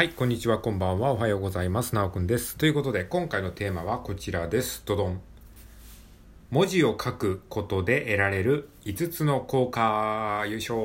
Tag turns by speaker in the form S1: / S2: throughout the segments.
S1: はい、こんにちは、こんばんは、おはようございます。なおくんです。ということで、今回のテーマはこちらです。どどん。文字を書くことで得られる5つの効果。優勝。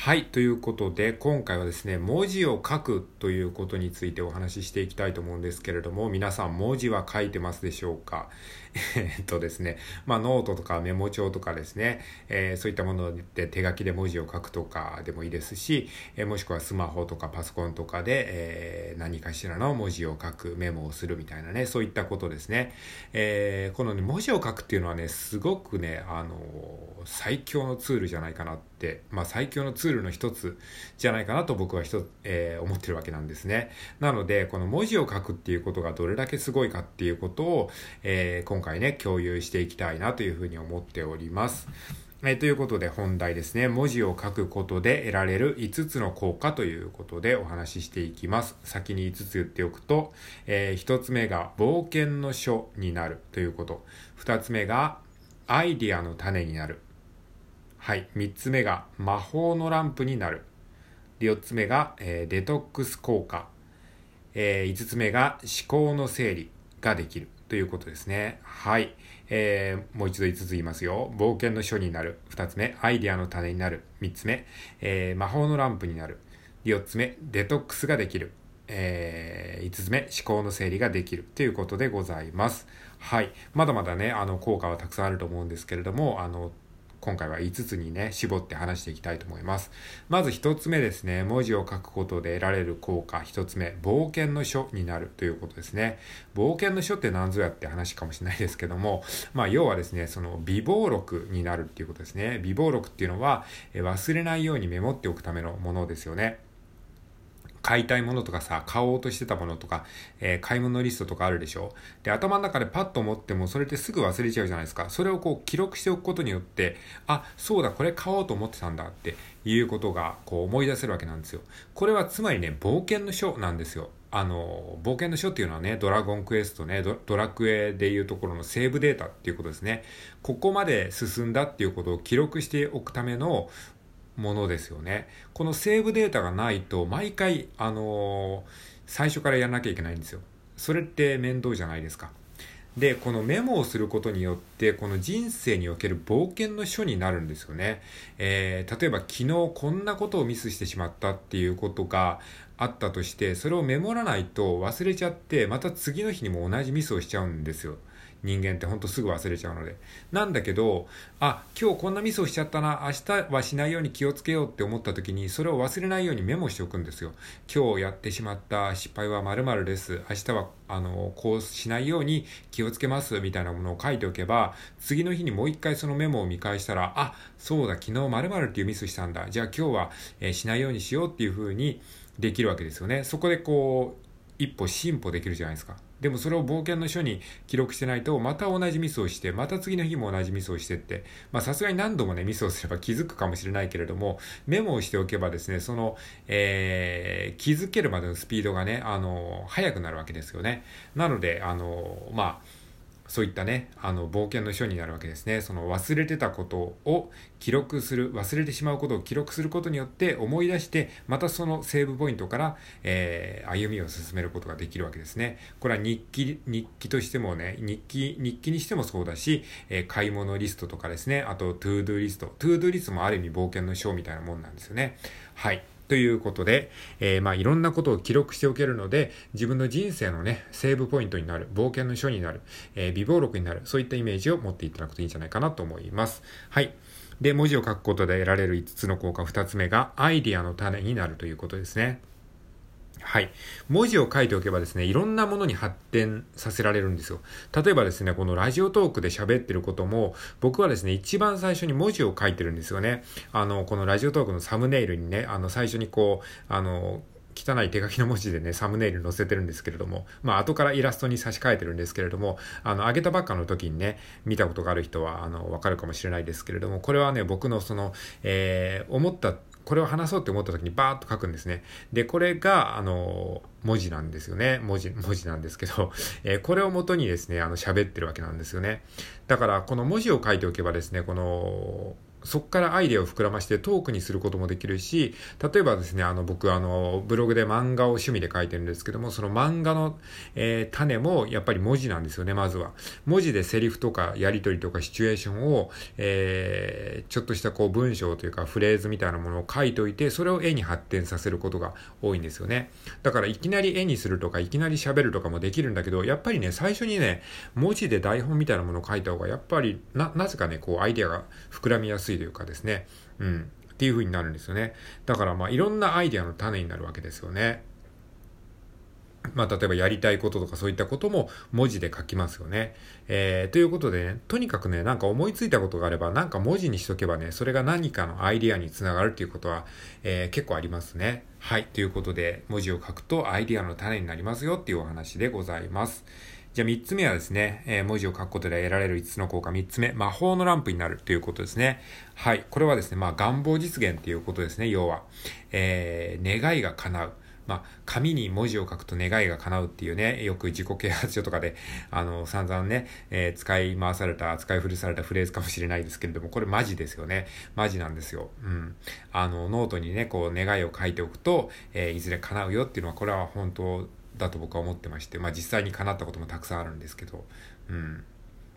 S1: はい。ということで、今回はですね、文字を書くということについてお話ししていきたいと思うんですけれども、皆さん文字は書いてますでしょうか？えっとですね、まあ、ノートとかメモ帳とかですね、えー、そういったもので手書きで文字を書くとかでもいいですし、えー、もしくはスマホとかパソコンとかで、えー、何かしらの文字を書く、メモをするみたいなね、そういったことですね。えこのね、文字を書くっていうのはね、すごくね、あの最強のツールじゃないかな、まあ、最強のツールの一つじゃないかなと僕は一つ、えー、思ってるわけなんですね。なので、この文字を書くっていうことがどれだけすごいかっていうことを、えー、今回ね、共有していきたいなというふうに思っております。えー、ということで本題ですね。文字を書くことで得られる5つの効果ということでお話ししていきます。先に5つ言っておくと、えー、1つ目が冒険の書になるということ。2つ目がアイディアの種になる。はい。3つ目が魔法のランプになる。4つ目が、えー、デトックス効果。えー、5つ目が思考の整理ができるということですね。はい。えー、もう一度5つ言いますよ。冒険の書になる。2つ目、アイデアの種になる。3つ目、えー、魔法のランプになる。4つ目、デトックスができる。えー、5つ目、思考の整理ができるということでございます。はい。まだまだね、あの、効果はたくさんあると思うんですけれども、あの、今回は5つにね、絞って話していきたいと思います。まず1つ目ですね、文字を書くことで得られる効果。1つ目、冒険の書になるということですね。冒険の書って何ぞやって話かもしれないですけども、まあ要はですね、その微暴録になるっていうことですね。微暴録っていうのは、忘れないようにメモっておくためのものですよね。買いたいものとかさ、買おうとしてたものとか、えー、買い物リストとかあるでしょ？で、頭の中でパッと思っても、それってすぐ忘れちゃうじゃないですか。それをこう記録しておくことによって、あ、そうだ、これ買おうと思ってたんだっていうことが、こう思い出せるわけなんですよ。これはつまりね、冒険の書なんですよ。あの、冒険の書っていうのはね、ドラゴンクエストね、ドラクエでいうところのセーブデータっていうことですね。ここまで進んだっていうことを記録しておくための、ものですよね。このセーブデータがないと、毎回、あのー、最初からやらなきゃいけないんですよ。それって面倒じゃないですか。で、このメモをすることによって、この人生における冒険の書になるんですよね。えー、例えば昨日こんなことをミスしてしまったっていうことがあったとして、それをメモらないと忘れちゃって、また次の日にも同じミスをしちゃうんですよ。人間ってほんとすぐ忘れちゃうので。なんだけど、あ、今日こんなミスをしちゃったな、明日はしないように気をつけようって思った時に、それを忘れないようにメモしておくんですよ。今日やってしまった失敗は〇〇です。明日は、あの、こうしないように気をつけます、みたいなものを書いておけば、次の日にもう一回そのメモを見返したら、あ、そうだ、昨日〇〇っていうミスしたんだ。じゃあ今日は、えー、しないようにしようっていう風にできるわけですよね。そこでこう、一歩進歩できるじゃないですか。でもそれを冒険の書に記録してないと、また同じミスをして、また次の日も同じミスをしてって、まあさすがに何度もね、ミスをすれば気づくかもしれないけれども、メモをしておけばですね、その、えー、気づけるまでのスピードがね、あの、速くなるわけですよね。なので、あの、まあ、そういったね、あの、冒険の書になるわけですね。その忘れてたことを記録する、忘れてしまうことを記録することによって思い出して、またそのセーブポイントから、えー、歩みを進めることができるわけですね。これは日記、日記としてもね、日記、日記にしてもそうだし、えー、買い物リストとかですね、あと、トゥードゥリスト。トゥードゥリストもある意味冒険の書みたいなもんなんですよね。はい。ということで、えー、まあいろんなことを記録しておけるので、自分の人生のね、セーブポイントになる、冒険の書になる、えー、微暴録になる、そういったイメージを持っていただくといいんじゃないかなと思います。はい。で、文字を書くことで得られる5つの効果、2つ目がアイディアの種になるということですね。はい。文字を書いておけばですね、いろんなものに発展させられるんですよ。例えばですね、このラジオトークで喋ってることも、僕はですね、一番最初に文字を書いてるんですよね。あの、このラジオトークのサムネイルにね、あの、最初にこう、あの、汚い手書きの文字でね、サムネイル載せてるんですけれども、まあ、後からイラストに差し替えてるんですけれども、あの、上げたばっかの時にね、見たことがある人は、あの、わかるかもしれないですけれども、これはね、僕のその、えー、思ったこれを話そうって思った時にバーッと書くんですね。で、これが、あの、文字なんですよね。文字、文字なんですけど、えー、これを元にですね、あの、喋ってるわけなんですよね。だから、この文字を書いておけばですね、この、そこからアイデアを膨らましてトークにすることもできるし、例えばですね、あの、僕、あの、ブログで漫画を趣味で書いてるんですけども、その漫画の、えー、種もやっぱり文字なんですよね、まずは。文字でセリフとかやりとりとかシチュエーションを、えー、ちょっとしたこう文章というかフレーズみたいなものを書いておいて、それを絵に発展させることが多いんですよね。だからいきなり絵にするとか、いきなり喋るとかもできるんだけど、やっぱりね、最初にね、文字で台本みたいなものを書いた方が、やっぱり、な、なぜかね、こうアイデアが膨らみやすいすいというかですね、うん、っていう風になるんですよね。だからまあいろんなアイデアの種になるわけですよね。まあ、例えばやりたいこととかそういったことも文字で書きますよね。えー、ということでね、とにかくね、なんか思いついたことがあれば、なんか文字にしとけばね、それが何かのアイデアにつながるっていうことは、えー、結構ありますね。はい。ということで、文字を書くとアイデアの種になりますよっていうお話でございます。じゃあ3つ目はですね、えー、文字を書くことで得られる5つの効果。3つ目、魔法のランプになるということですね。はい。これはですね、まあ願望実現っていうことですね、要は。えー、願いが叶う。まあ、紙に文字を書くと願いが叶うっていうね、よく自己啓発書とかで、あの、散々ね、えー、使い回された、使い古されたフレーズかもしれないですけれども、これマジですよね。マジなんですよ。うん。あの、ノートにね、こう、願いを書いておくと、えー、いずれ叶うよっていうのは、これは本当だと僕は思ってまして、まあ実際に叶ったこともたくさんあるんですけど、うん。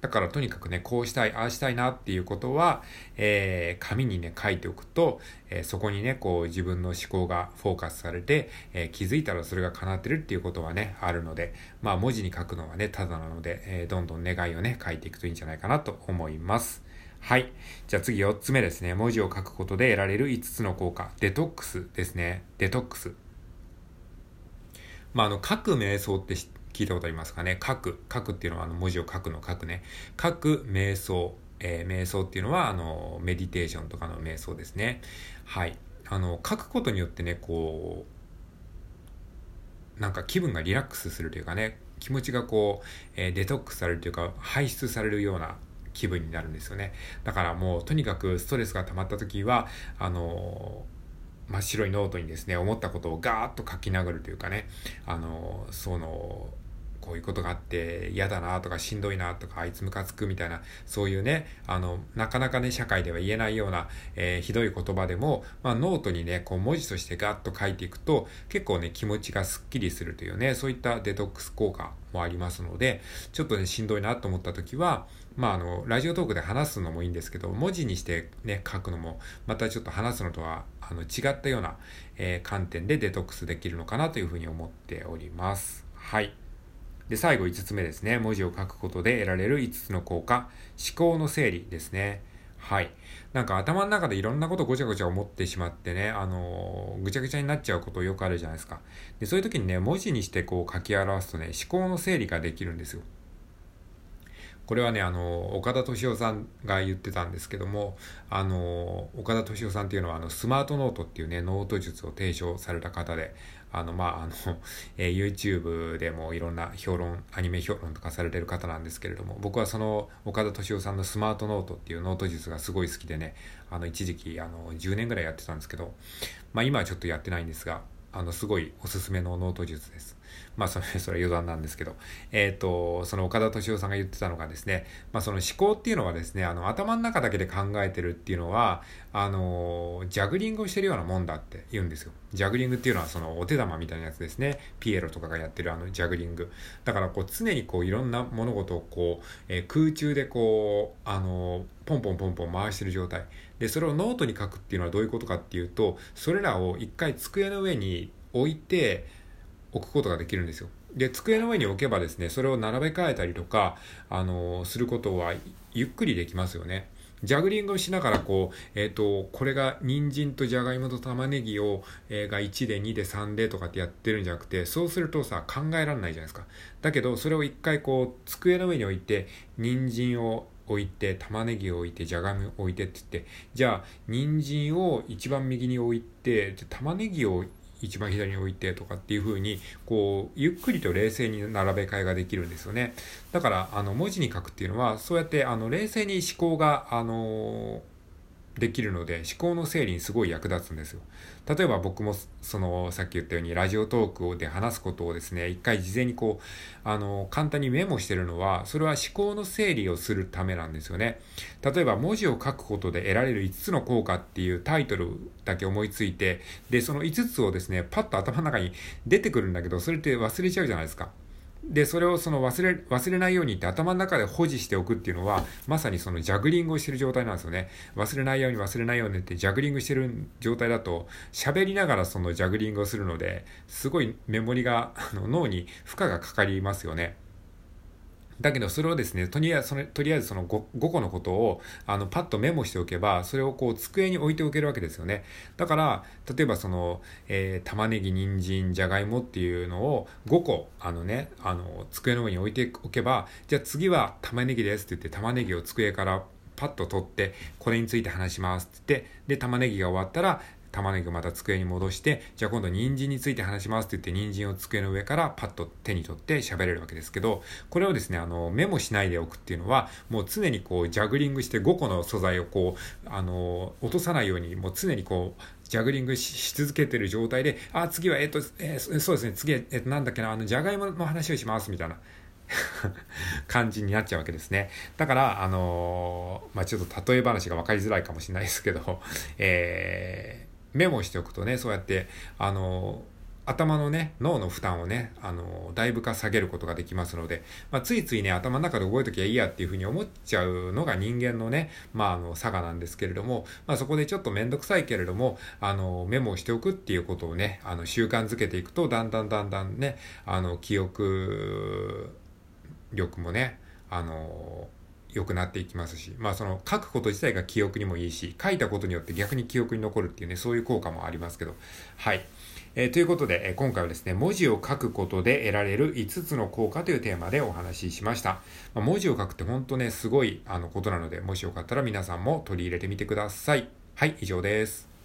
S1: だからとにかくね、こうしたい、ああしたいなっていうことは、えー、紙にね、書いておくと、えー、そこにね、こう自分の思考がフォーカスされて、えー、気づいたらそれが叶ってるっていうことはね、あるので、まあ文字に書くのはね、ただなので、えどんどん願いをね、書いていくといいんじゃないかなと思います。はい。じゃあ次4つ目ですね。文字を書くことで得られる5つの効果。デトックスですね。デトックス。まあ、あの、書く瞑想って聞いたことありますかね？書く。書くっていうのはあの文字を書くの書くね。書く瞑想。えー、瞑想っていうのはあのメディテーションとかの瞑想ですね。はい。あの、書くことによってね、こう、なんか気分がリラックスするというかね、気持ちがこう、えー、デトックスされるというか、排出されるような気分になるんですよね。だからもうとにかくストレスが溜まった時は、あのー真っ白いノートにですね、思ったことをガーッと書き殴るというかね、あの、その、こういうことがあって嫌だなとかしんどいなとかあいつムカつくみたいなそういうねあのなかなかね社会では言えないような、えー、ひどい言葉でも、まあ、ノートにねこう文字としてガッと書いていくと結構ね気持ちがすっきりするというねそういったデトックス効果もありますのでちょっとねしんどいなと思った時はまああのラジオトークで話すのもいいんですけど文字にしてね書くのもまたちょっと話すのとはあの違ったような、えー、観点でデトックスできるのかなというふうに思っております。はい。で、最後5つ目ですね。文字を書くことで得られる5つの効果。思考の整理ですね。はい。なんか頭の中でいろんなことごちゃごちゃ思ってしまってね、あのー、ぐちゃぐちゃになっちゃうことよくあるじゃないですか。で、そういう時にね、文字にしてこう書き表すとね、思考の整理ができるんですよ。これはね、あの、岡田斗司夫さんが言ってたんですけども、あの、岡田斗司夫さんっていうのは、あの、スマートノートっていうね、ノート術を提唱された方で、あの、まあ、あの、えー、YouTube でもいろんな評論、アニメ評論とかされてる方なんですけれども、僕はその岡田斗司夫さんのスマートノートっていうノート術がすごい好きでね、あの、一時期、あの、10年ぐらいやってたんですけど、まあ、今はちょっとやってないんですが、あの、すごいおすすめのノート術です。まあそれ、それは余談なんですけど、えっ、ー、と、その岡田斗司夫さんが言ってたのがですね、まあその思考っていうのはですね、あの頭の中だけで考えてるっていうのは、あの、ジャグリングをしてるようなもんだって言うんですよ。ジャグリングっていうのはそのお手玉みたいなやつですね。ピエロとかがやってるあのジャグリング。だからこう常にこういろんな物事をこう、えー、空中でこう、あの、ポンポンポンポン回してる状態。で、それをノートに書くっていうのはどういうことかっていうと、それらを一回机の上に置いて、置くことができるんですよ。で、机の上に置けばですね、それを並べ替えたりとか、あの、することはゆっくりできますよね。ジャグリングをしながらこう、えっ、ー、と、これが人参とじゃがいもと玉ねぎを、えー、が1で2で3でとかってやってるんじゃなくて、そうするとさ、考えられないじゃないですか。だけど、それを一回こう、机の上に置いて、人参を置いて、玉ねぎを置いて、じゃがいも置いてって言って、じゃあ、人参を一番右に置いて、玉ねぎを一番左に置いてとかっていう風に、こう、ゆっくりと冷静に並べ替えができるんですよね。だから、あの、文字に書くっていうのは、そうやって、あの、冷静に思考が、あのできるので思考の整理にすごい役立つんですよ。例えば僕もそのさっき言ったようにラジオトークで話すことをですね、一回事前にこう、あの、簡単にメモしてるのは、それは思考の整理をするためなんですよね。例えば文字を書くことで得られる5つの効果っていうタイトルだけ思いついて、で、その5つをですね、パッと頭の中に出てくるんだけど、それって忘れちゃうじゃないですか。で、それをその忘れ、忘れないようにって頭の中で保持しておくっていうのは、まさにそのジャグリングをしてる状態なんですよね。忘れないように忘れないようにってジャグリングしてる状態だと、喋りながらそのジャグリングをするので、すごいメモリが、あの脳に負荷がかかりますよね。だけどそれをですね、とりあえずそのとりあえずその 5, 5個のことをあのパッとメモしておけば、それをこう机に置いておけるわけですよね。だから、例えばその、えー、玉ねぎ、人参、じゃがいもっていうのを5個、あのね、あの、机の上に置いておけば、じゃあ次は玉ねぎですって言って玉ねぎを机からパッと取って、これについて話しますって言って、で、玉ねぎが終わったら、玉ねぎまた机に戻して、じゃあ今度人参について話しますって言って人参を机の上からパッと手に取って喋れるわけですけど、これをですね、あの、メモしないでおくっていうのは、もう常にこう、ジャグリングして5個の素材をこう、あの、落とさないように、もう常にこう、ジャグリングし続けてる状態で、あ、次は、えっ、と、えー、そうですね、次は、えっ、と、なんだっけな、あの、じゃがいもの話をします、みたいな。感じになっちゃうわけですね。だから、あのー、まあ、ちょっと例え話が分かりづらいかもしれないですけど、えー、メモしておくとね、そうやって、あの、頭のね、脳の負担をね、あの、だいぶか下げることができますので、まあ、ついついね、頭の中で覚えときゃいいやっていうふうに思っちゃうのが人間のね、まあ、あの、差がなんですけれども、まあ、そこでちょっとめんどくさいけれども、あの、メモをしておくっていうことをね、あの、習慣づけていくと、だんだんだんだんね、あの、記憶力もね、あの、良くなっていきますし、まあその書くこと自体が記憶にもいいし、書いたことによって逆に記憶に残るっていうね、そういう効果もありますけど、はい。えー、ということで、えー、今回はですね、文字を書くことで得られる5つの効果というテーマでお話ししました。まあ、文字を書くって本当ね、すごいあのことなので、もしよかったら皆さんも取り入れてみてください。はい、以上です。